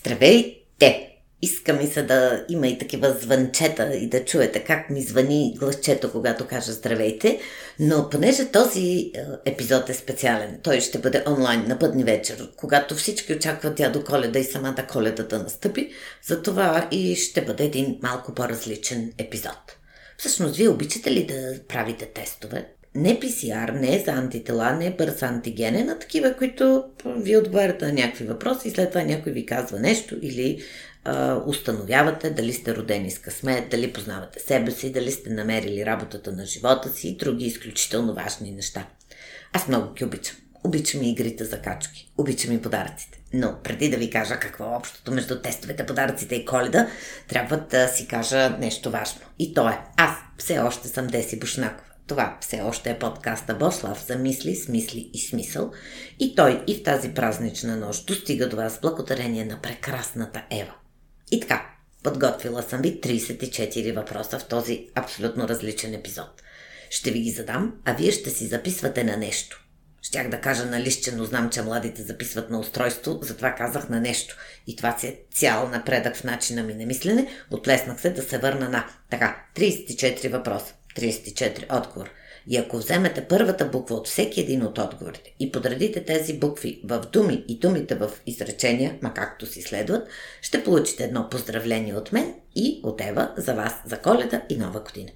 Здравейте! Иска ми се да има и такива звънчета и да чуете как ми звъни гласчето, когато кажа здравейте, но понеже този е, епизод е специален, той ще бъде онлайн на бъдни вечер, когато всички очакват тя до коледа и самата коледа да настъпи, затова и ще бъде един малко по-различен епизод. Всъщност, вие обичате ли да правите тестове? Не PCR, не за антитела, не бърз антигенен, а такива, които ви отговаряте на някакви въпроси и след това някой ви казва нещо или а, установявате дали сте родени с късмет, дали познавате себе си, дали сте намерили работата на живота си и други изключително важни неща. Аз много ги обичам. Обичам и игрите за качки. Обичам и подаръците. Но преди да ви кажа какво е общото между тестовете, подаръците и коледа, трябва да си кажа нещо важно. И то е, аз все още съм Деси Бушнаков това все още е подкаста Бослав за мисли, смисли и смисъл. И той и в тази празнична нощ достига до вас благодарение на прекрасната Ева. И така, подготвила съм ви 34 въпроса в този абсолютно различен епизод. Ще ви ги задам, а вие ще си записвате на нещо. Щях да кажа на лище, но знам, че младите записват на устройство, затова казах на нещо. И това си е цял напредък в начина ми на мислене. Отлеснах се да се върна на така 34 въпроса. 34. Отговор. И ако вземете първата буква от всеки един от отговорите и подредите тези букви в думи и думите в изречения, ма както си следват, ще получите едно поздравление от мен и от Ева за вас за коледа и нова година.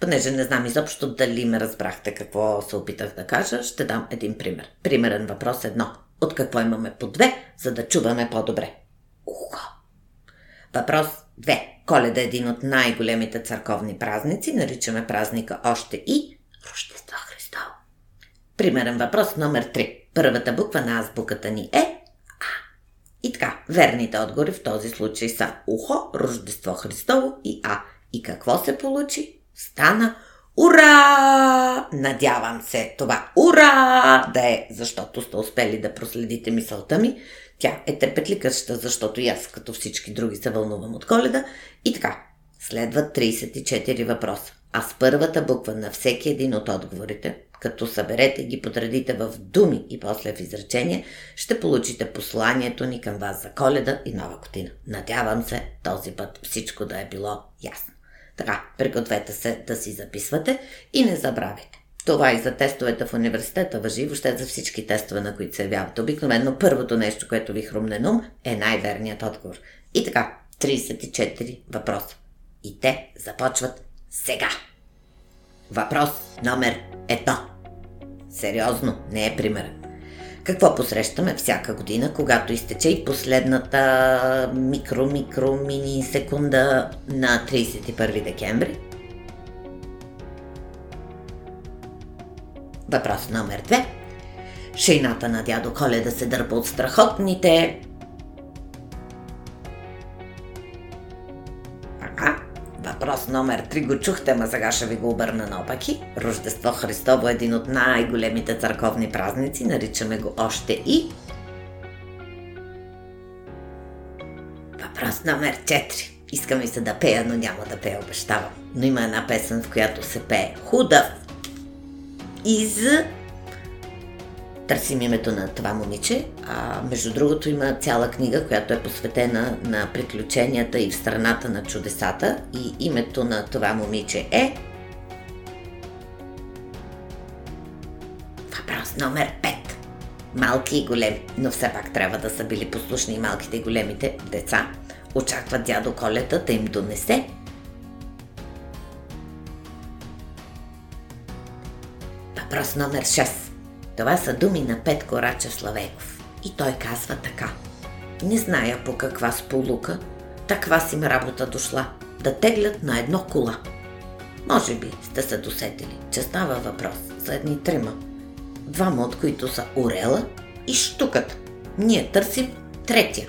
Понеже не знам изобщо дали ме разбрахте какво се опитах да кажа, ще дам един пример. Примерен въпрос едно. От какво имаме по две, за да чуваме по-добре? Ухо! Въпрос 2. Коледа е един от най-големите църковни празници. Наричаме празника още и Рождество Христово. Примерен въпрос номер 3. Първата буква на азбуката ни е А. И така, верните отговори в този случай са Ухо, Рождество Христово и А. И какво се получи? Стана Ура! Надявам се това Ура да е, защото сте успели да проследите мисълта ми, тя е трепетликаща, защото и аз, като всички други, се вълнувам от коледа. И така, следват 34 въпроса. А с първата буква на всеки един от отговорите, като съберете ги подредите в думи и после в изречение, ще получите посланието ни към вас за коледа и нова година. Надявам се този път всичко да е било ясно. Така, пригответе се да си записвате и не забравяйте. Това и за тестовете в университета въжи, въобще за всички тестове, на които се явявате. Обикновено първото нещо, което ви хрумне на е най-верният отговор. И така, 34 въпроса. И те започват сега. Въпрос номер едно. Сериозно, не е примерен. Какво посрещаме всяка година, когато изтече и последната микро-микро-мини секунда на 31 декември? Въпрос номер 2. Шейната на дядо Коледа се дърпа от страхотните... Ага. Въпрос номер 3 го чухте, ма сега ще ви го обърна наопаки. Рождество Христово е един от най-големите църковни празници, наричаме го още и... Въпрос номер 4. Искам ми се да пея, но няма да пея, обещавам. Но има една песен, в която се пее Худав из търсим името на това момиче. А, между другото има цяла книга, която е посветена на приключенията и в страната на чудесата. И името на това момиче е... Въпрос номер 5. Малки и големи, но все пак трябва да са били послушни и малките и големите деца. Очакват дядо Колета да им донесе Въпрос номер 6. Това са думи на Петко Рача Славейков. И той казва така. Не зная по каква сполука, таква си работа дошла, да теглят на едно кола. Може би сте се досетили, че става въпрос за едни трима. Двама от които са Орела и Штуката. Ние търсим третия.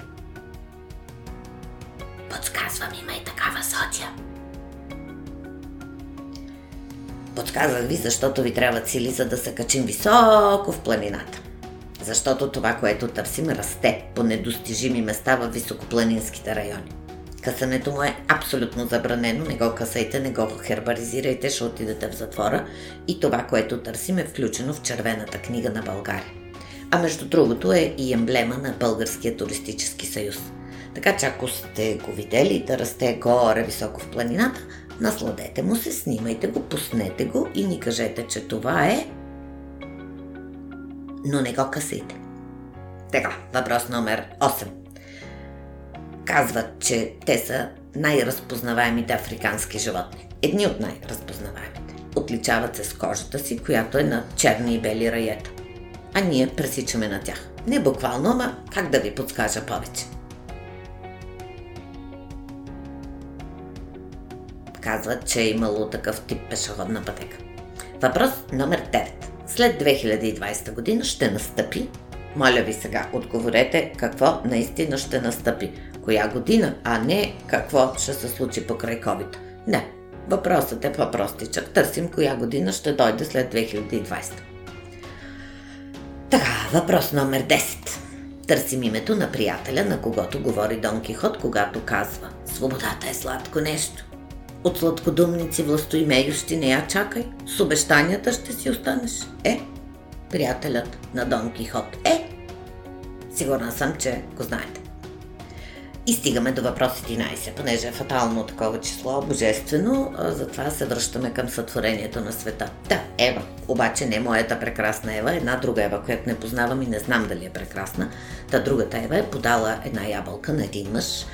Подсказах ви, защото ви трябват сили, за да се качим високо в планината. Защото това, което търсим, расте по недостижими места в високопланинските райони. Късането му е абсолютно забранено, не го късайте, не го хербаризирайте, ще отидете в затвора и това, което търсим е включено в червената книга на България. А между другото е и емблема на Българския туристически съюз. Така че ако сте го видели да расте горе високо в планината, насладете му се, снимайте го, пуснете го и ни кажете, че това е, но не го късайте. Така, въпрос номер 8. Казват, че те са най-разпознаваемите африкански животни. Едни от най-разпознаваемите. Отличават се с кожата си, която е на черни и бели раета. А ние пресичаме на тях. Не буквално, ама как да ви подскажа повече? Казват, че е имало такъв тип пешеходна пътека. Въпрос номер 9. След 2020 година ще настъпи моля ви сега, отговорете какво наистина ще настъпи. Коя година, а не какво ще се случи покрай COVID. Не, въпросът е по-простичък. Търсим коя година ще дойде след 2020. Така, въпрос номер 10. Търсим името на приятеля, на когото говори Дон Кихот, когато казва Свободата е сладко нещо. От сладкодумници властоимеющи не я чакай, с обещанията ще си останеш. Е, приятелят на Дон Кихот е. Сигурна съм, че го знаете. И стигаме до въпрос 11, понеже е фатално такова число, божествено, затова се връщаме към сътворението на света. Да, Ева, обаче не моята прекрасна Ева, една друга Ева, която не познавам и не знам дали е прекрасна. Та другата Ева е подала една ябълка на един мъж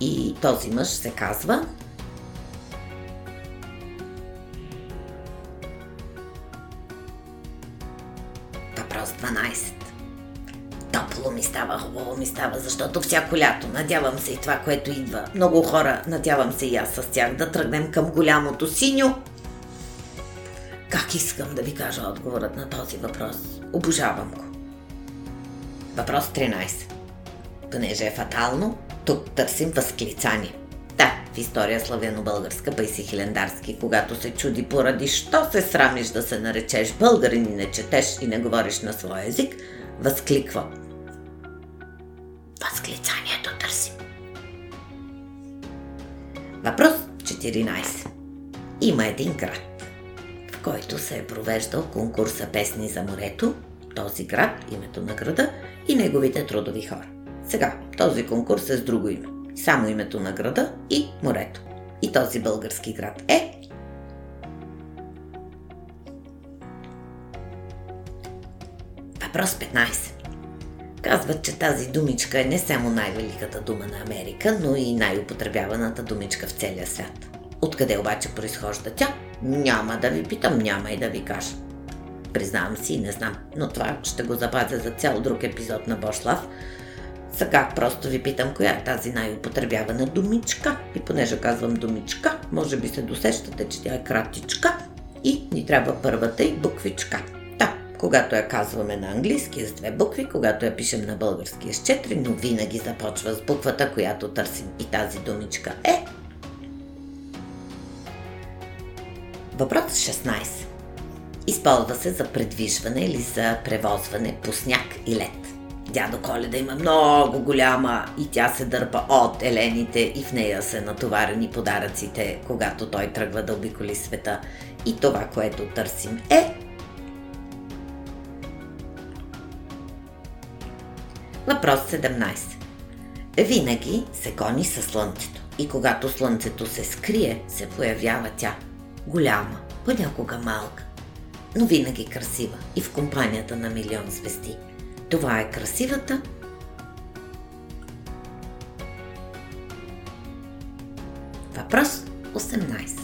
и този мъж се казва става, защото всяко лято, надявам се и това, което идва. Много хора, надявам се и аз с тях, да тръгнем към голямото синьо. Как искам да ви кажа отговорът на този въпрос? Обожавам го. Въпрос 13. Понеже е фатално, тук търсим възклицание. Да, в история славяно-българска, Пайси Хилендарски, когато се чуди поради що се срамиш да се наречеш българин и не четеш и не говориш на своя език, възкликва. Въпрос 14. Има един град, в който се е провеждал конкурса Песни за морето, този град, името на града и неговите трудови хора. Сега, този конкурс е с друго име само името на града и морето. И този български град е Въпрос 15. Казват, че тази думичка е не само най-великата дума на Америка, но и най-употребяваната думичка в целия свят. Откъде обаче произхожда тя? Няма да ви питам, няма и да ви кажа. Признавам си и не знам, но това ще го запазя за цял друг епизод на Бошлав, сега просто ви питам, коя е тази най-употребявана думичка. И понеже казвам думичка, може би се досещате, че тя е кратичка и ни трябва първата и буквичка. Когато я казваме на английски е с две букви, когато я пишем на български е с четири, но винаги започва с буквата, която търсим. И тази думичка е... Въпрос 16. Използва се за предвижване или за превозване по сняг и лед. Дядо Коледа има много голяма и тя се дърпа от елените и в нея са натоварени подаръците, когато той тръгва да обиколи света. И това, което търсим е... Въпрос 17. Винаги се гони със слънцето и когато слънцето се скрие, се появява тя. Голяма, понякога малка, но винаги красива и в компанията на милион звезди – това е красивата Въпрос 18.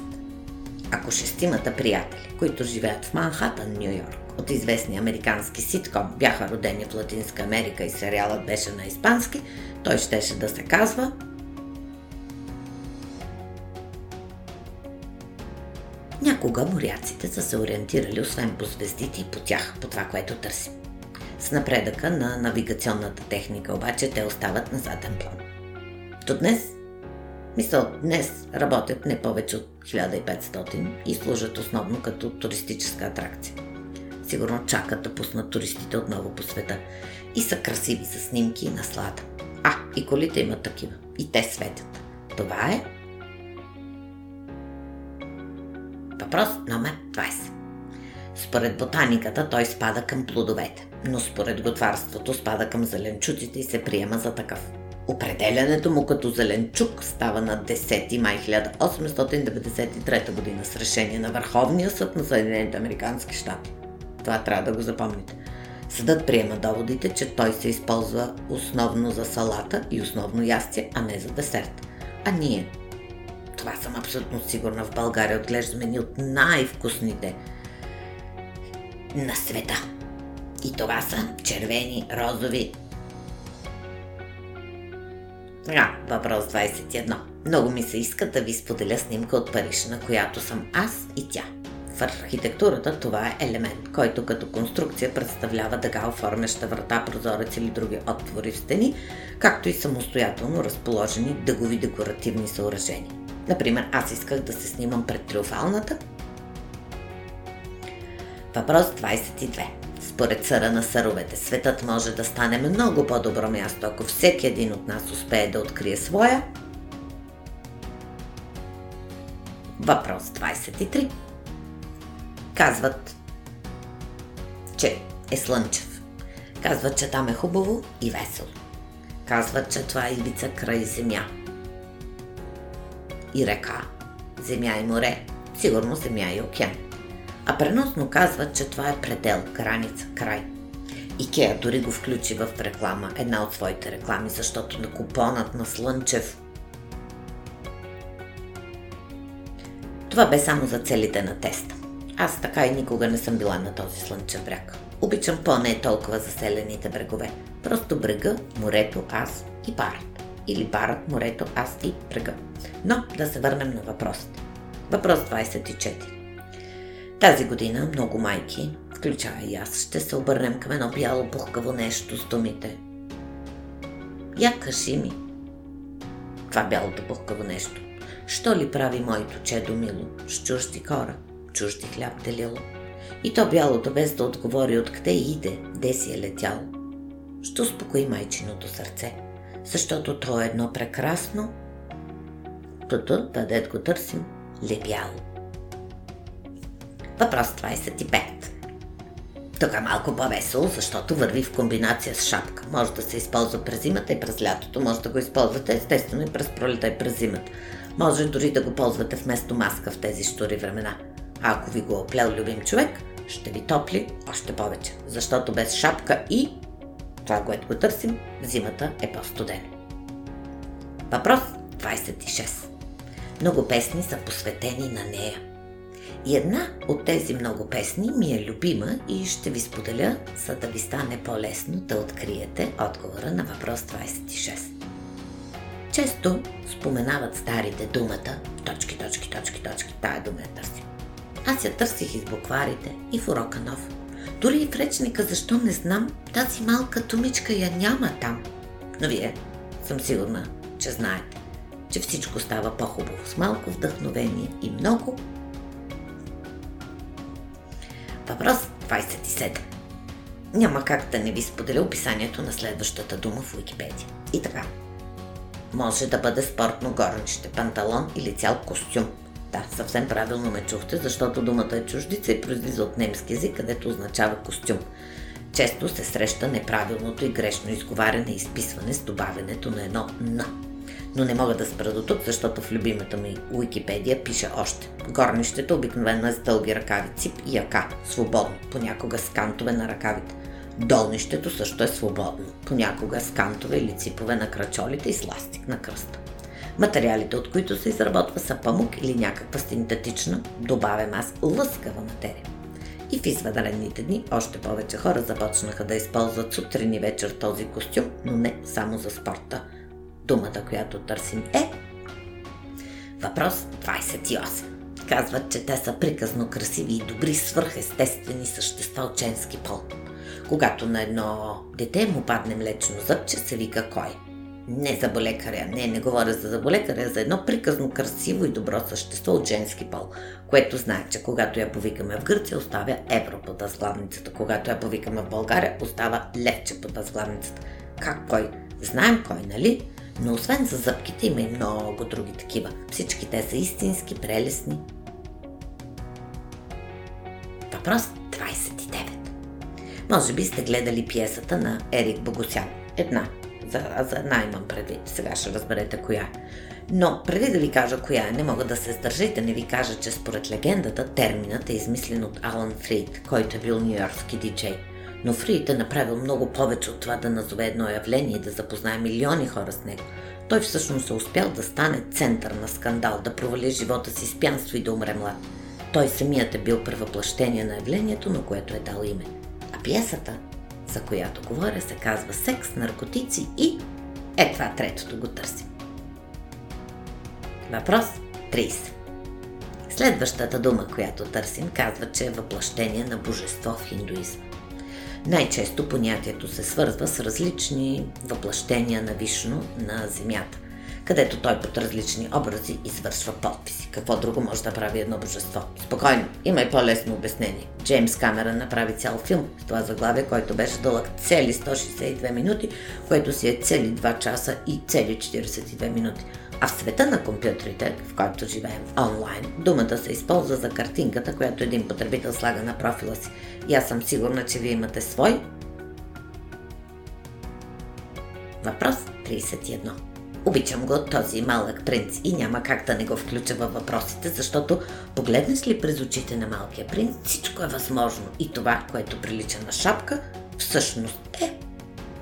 Ако шестимата приятели, които живеят в Манхатън, Нью Йорк, от известния американски ситком бяха родени в Латинска Америка и сериалът беше на испански, той щеше да се казва Някога моряците са се ориентирали освен по звездите и по тях, по това, което търсим. С напредъка на навигационната техника обаче те остават на заден план. До днес, мисъл, днес работят не повече от 1500 и служат основно като туристическа атракция. Сигурно чакат да пуснат туристите отново по света и са красиви с снимки и наслада. А, и колите имат такива. И те светят. Това е Въпрос номер 20. Според ботаниката той спада към плодовете, но според готварството спада към зеленчуците и се приема за такъв. Определянето му като зеленчук става на 10 май 1893 година с решение на Върховния съд на Съединените Американски щати. Това трябва да го запомните. Съдът приема доводите, че той се използва основно за салата и основно ястие, а не за десерт. А ние, това съм абсолютно сигурна, в България отглеждаме ни от най-вкусните на света. И това са червени, розови. А, въпрос 21. Много ми се иска да ви споделя снимка от Париж, на която съм аз и тя. Архитектурата това е елемент, който като конструкция представлява дъга оформяща врата, прозорец или други отвори в стени, както и самостоятелно разположени дъгови декоративни съоръжения. Например, аз исках да се снимам пред триофалната. Въпрос 22. Според съра на съровете, светът може да стане много по-добро място, ако всеки един от нас успее да открие своя. Въпрос 23. Казват, че е слънчев. Казват, че там е хубаво и весело. Казват, че това е ивица край земя. И река, земя и море, сигурно земя и океан. А преносно казват, че това е предел, граница, край. Икеа дори го включи в реклама, една от своите реклами, защото на купонът на Слънчев Това бе само за целите на теста. Аз така и никога не съм била на този слънчев бряг. Обичам по-не толкова заселените брегове. Просто брега, морето, аз и парът. Или парът, морето, аз и брега. Но да се върнем на въпросите. Въпрос 24. Тази година много майки, включая и аз, ще се обърнем към едно бяло пухкаво нещо с думите. Я кажи ми. Това бялото пухкаво нещо. Що ли прави моето чедо мило с чужди хора? Чужди хляб делило. И то бялото, без да отговори откъде иде, де си е летяло. Ще успокои майчиното сърце, защото то е едно прекрасно, тото, дадет го търсим, лебяло. Въпрос 25. Тук е малко по-весело, защото върви в комбинация с шапка. Може да се използва през зимата и през лятото. Може да го използвате естествено и през пролета и през зимата. Може дори да го ползвате вместо маска в тези штори времена. А ако ви го оплел любим човек, ще ви топли още повече, защото без шапка и това, което го търсим, зимата е по-студена. Въпрос 26. Много песни са посветени на нея. И една от тези много песни ми е любима и ще ви споделя, за да ви стане по-лесно да откриете отговора на въпрос 26. Често споменават старите думата точки, точки, точки, точки, тая дума я търсим. Аз я търсих из букварите и в урока нов. Дори и в речника, защо не знам, тази малка думичка я няма там. Но вие съм сигурна, че знаете, че всичко става по-хубаво с малко вдъхновение и много. Въпрос 27. Няма как да не ви споделя описанието на следващата дума в Википедия. И така. Може да бъде спортно горнище, панталон или цял костюм – да, съвсем правилно ме чухте, защото думата е чуждица и произлиза от немски език, където означава костюм. Често се среща неправилното и грешно изговаряне и изписване с добавянето на едно «н». Но не мога да спра до тук, защото в любимата ми Уикипедия пише още. Горнището обикновено е с дълги ръкави, цип и яка, свободно, понякога с кантове на ръкавите. Долнището също е свободно, понякога с кантове или ципове на крачолите и с ластик на кръста. Материалите, от които се изработва са памук или някаква синтетична, добавям аз, лъскава материя. И в извънредните дни още повече хора започнаха да използват сутрин и вечер този костюм, но не само за спорта. Думата, която търсим е Въпрос 28. Казват, че те са приказно красиви и добри свърхестествени същества от женски пол. Когато на едно дете му падне млечно зъбче, се вика кой? Не за болекаря, не, не говоря за заболекаря, за едно приказно, красиво и добро същество от женски пол, което знае, че когато я повикаме в Гърция, оставя евро под азглавницата, когато я повикаме в България, остава левче под азглавницата. Как кой? Знаем кой, нали? Но освен за зъбките има и много други такива. Всички те са истински, прелесни. Въпрос 29. Може би сте гледали пиесата на Ерик Богосян. Една За, за една имам предвид. Сега ще разберете коя. Но преди да ви кажа коя е, не мога да се сдържа да не ви кажа, че според легендата терминът е измислен от Алан Фрид, който е бил нью-йоркски диджей. Но Фрид е направил много повече от това да назове едно явление и да запознае милиони хора с него. Той всъщност е успял да стане център на скандал, да провали живота си с пянство и да умре млад. Той самият е бил превъплъщение на явлението, на което е дал име. А пиесата, за която говоря, се казва Секс, наркотици и е това третото го търсим. Въпрос 30. Следващата дума, която търсим, казва, че е въплъщение на божество в хиндуизма. Най-често понятието се свързва с различни въплъщения на Вишно на Земята, където той под различни образи извършва подписи. Какво друго може да прави едно божество? Спокойно, има и по-лесно обяснение. Джеймс Камерън направи цял филм с това заглавие, който беше дълъг цели 162 минути, което си е цели 2 часа и цели 42 минути. А в света на компютрите, в който живеем онлайн, думата се използва за картинката, която един потребител слага на профила си. И аз съм сигурна, че вие имате свой. Въпрос 31. Обичам го този малък принц и няма как да не го включа във въпросите, защото погледнеш ли през очите на малкия принц, всичко е възможно. И това, което прилича на шапка, всъщност е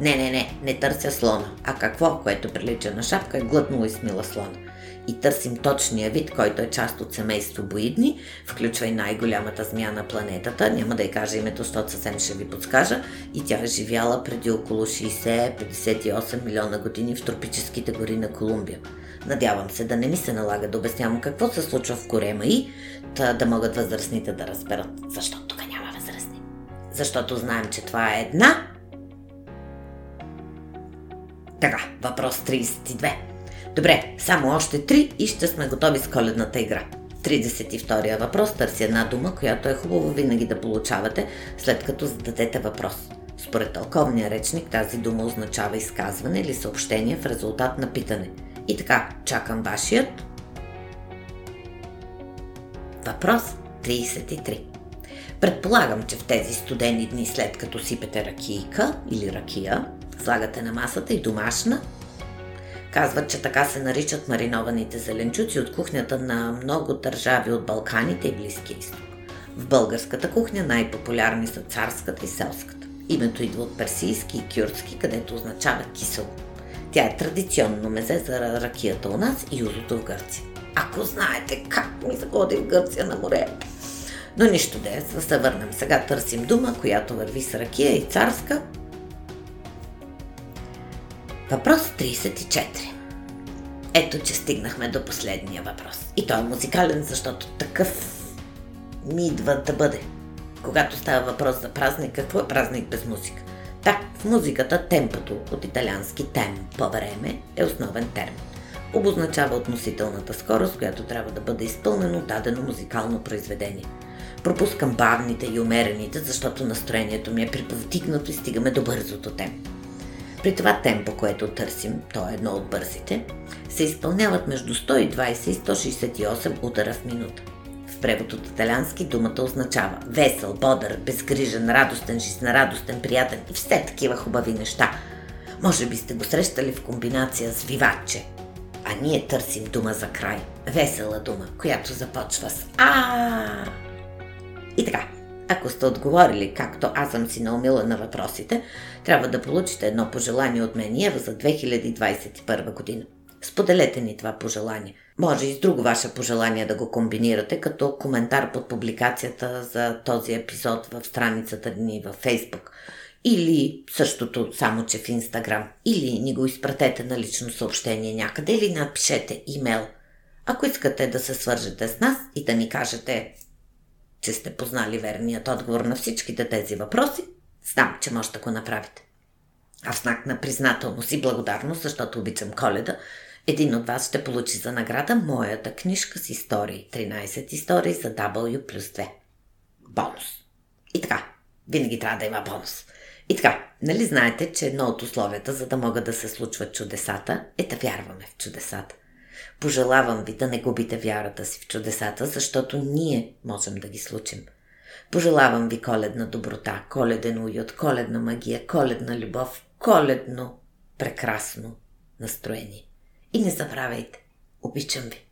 не, не, не, не търся слона. А какво, което прилича на шапка, е глътнало и смила слона. И търсим точния вид, който е част от семейство боидни, включва и най-голямата змия на планетата. Няма да й кажа името, защото съвсем ще ви подскажа. И тя е живяла преди около 60-58 милиона години в тропическите гори на Колумбия. Надявам се да не ми се налага да обяснявам какво се случва в корема и да, да могат възрастните да разберат. Защо тук няма възрастни? Защото знаем, че това е една така, въпрос 32. Добре, само още три и ще сме готови с коледната игра. 32-я въпрос търси една дума, която е хубаво винаги да получавате, след като зададете въпрос. Според тълковния речник тази дума означава изказване или съобщение в резултат на питане. И така, чакам вашият. Въпрос 33. Предполагам, че в тези студени дни след като сипете ракийка или ракия, слагате на масата и домашна. Казват, че така се наричат маринованите зеленчуци от кухнята на много държави от Балканите и Близкия изток. В българската кухня най-популярни са царската и селската. Името идва от персийски и кюртски, където означава кисело. Тя е традиционно мезе за ракията у нас и юзото в Гърция. Ако знаете как ми заходи в Гърция на море. Но нищо да е, да се върнем. Сега търсим дума, която върви с ракия и царска, Въпрос 34. Ето, че стигнахме до последния въпрос. И той е музикален, защото такъв ми идва да бъде. Когато става въпрос за празник, какво е празник без музика? Так, в музиката темпото от италиански по време е основен термин. Обозначава относителната скорост, която трябва да бъде изпълнено дадено музикално произведение. Пропускам бавните и умерените, защото настроението ми е приповдигнато и стигаме до бързото темпо. При това темпо, което търсим, то е едно от бързите, се изпълняват между 120 и 168 удара в минута. В превод от италиански думата означава весел, бодър, безгрижен, радостен, жизнерадостен, приятен и все такива хубави неща. Може би сте го срещали в комбинация с виваче. А ние търсим дума за край. Весела дума, която започва с А. И така, ако сте отговорили, както аз съм си наумила на въпросите, трябва да получите едно пожелание от мен Ева за 2021 година. Споделете ни това пожелание. Може и с друго ваше пожелание да го комбинирате като коментар под публикацията за този епизод в страницата ни във Facebook. Или същото, само че в Инстаграм. Или ни го изпратете на лично съобщение някъде или напишете имейл. Ако искате да се свържете с нас и да ни кажете че сте познали верният отговор на всичките тези въпроси, знам, че може да го направите. А в знак на признателност и благодарност, защото обичам коледа, един от вас ще получи за награда моята книжка с истории. 13 истории за W плюс 2. Бонус. И така, винаги трябва да има бонус. И така, нали знаете, че едно от условията, за да могат да се случват чудесата, е да вярваме в чудесата. Пожелавам ви да не губите вярата си в чудесата, защото ние можем да ги случим. Пожелавам ви коледна доброта, коледен уют, коледна магия, коледна любов, коледно прекрасно настроение. И не забравяйте, обичам ви.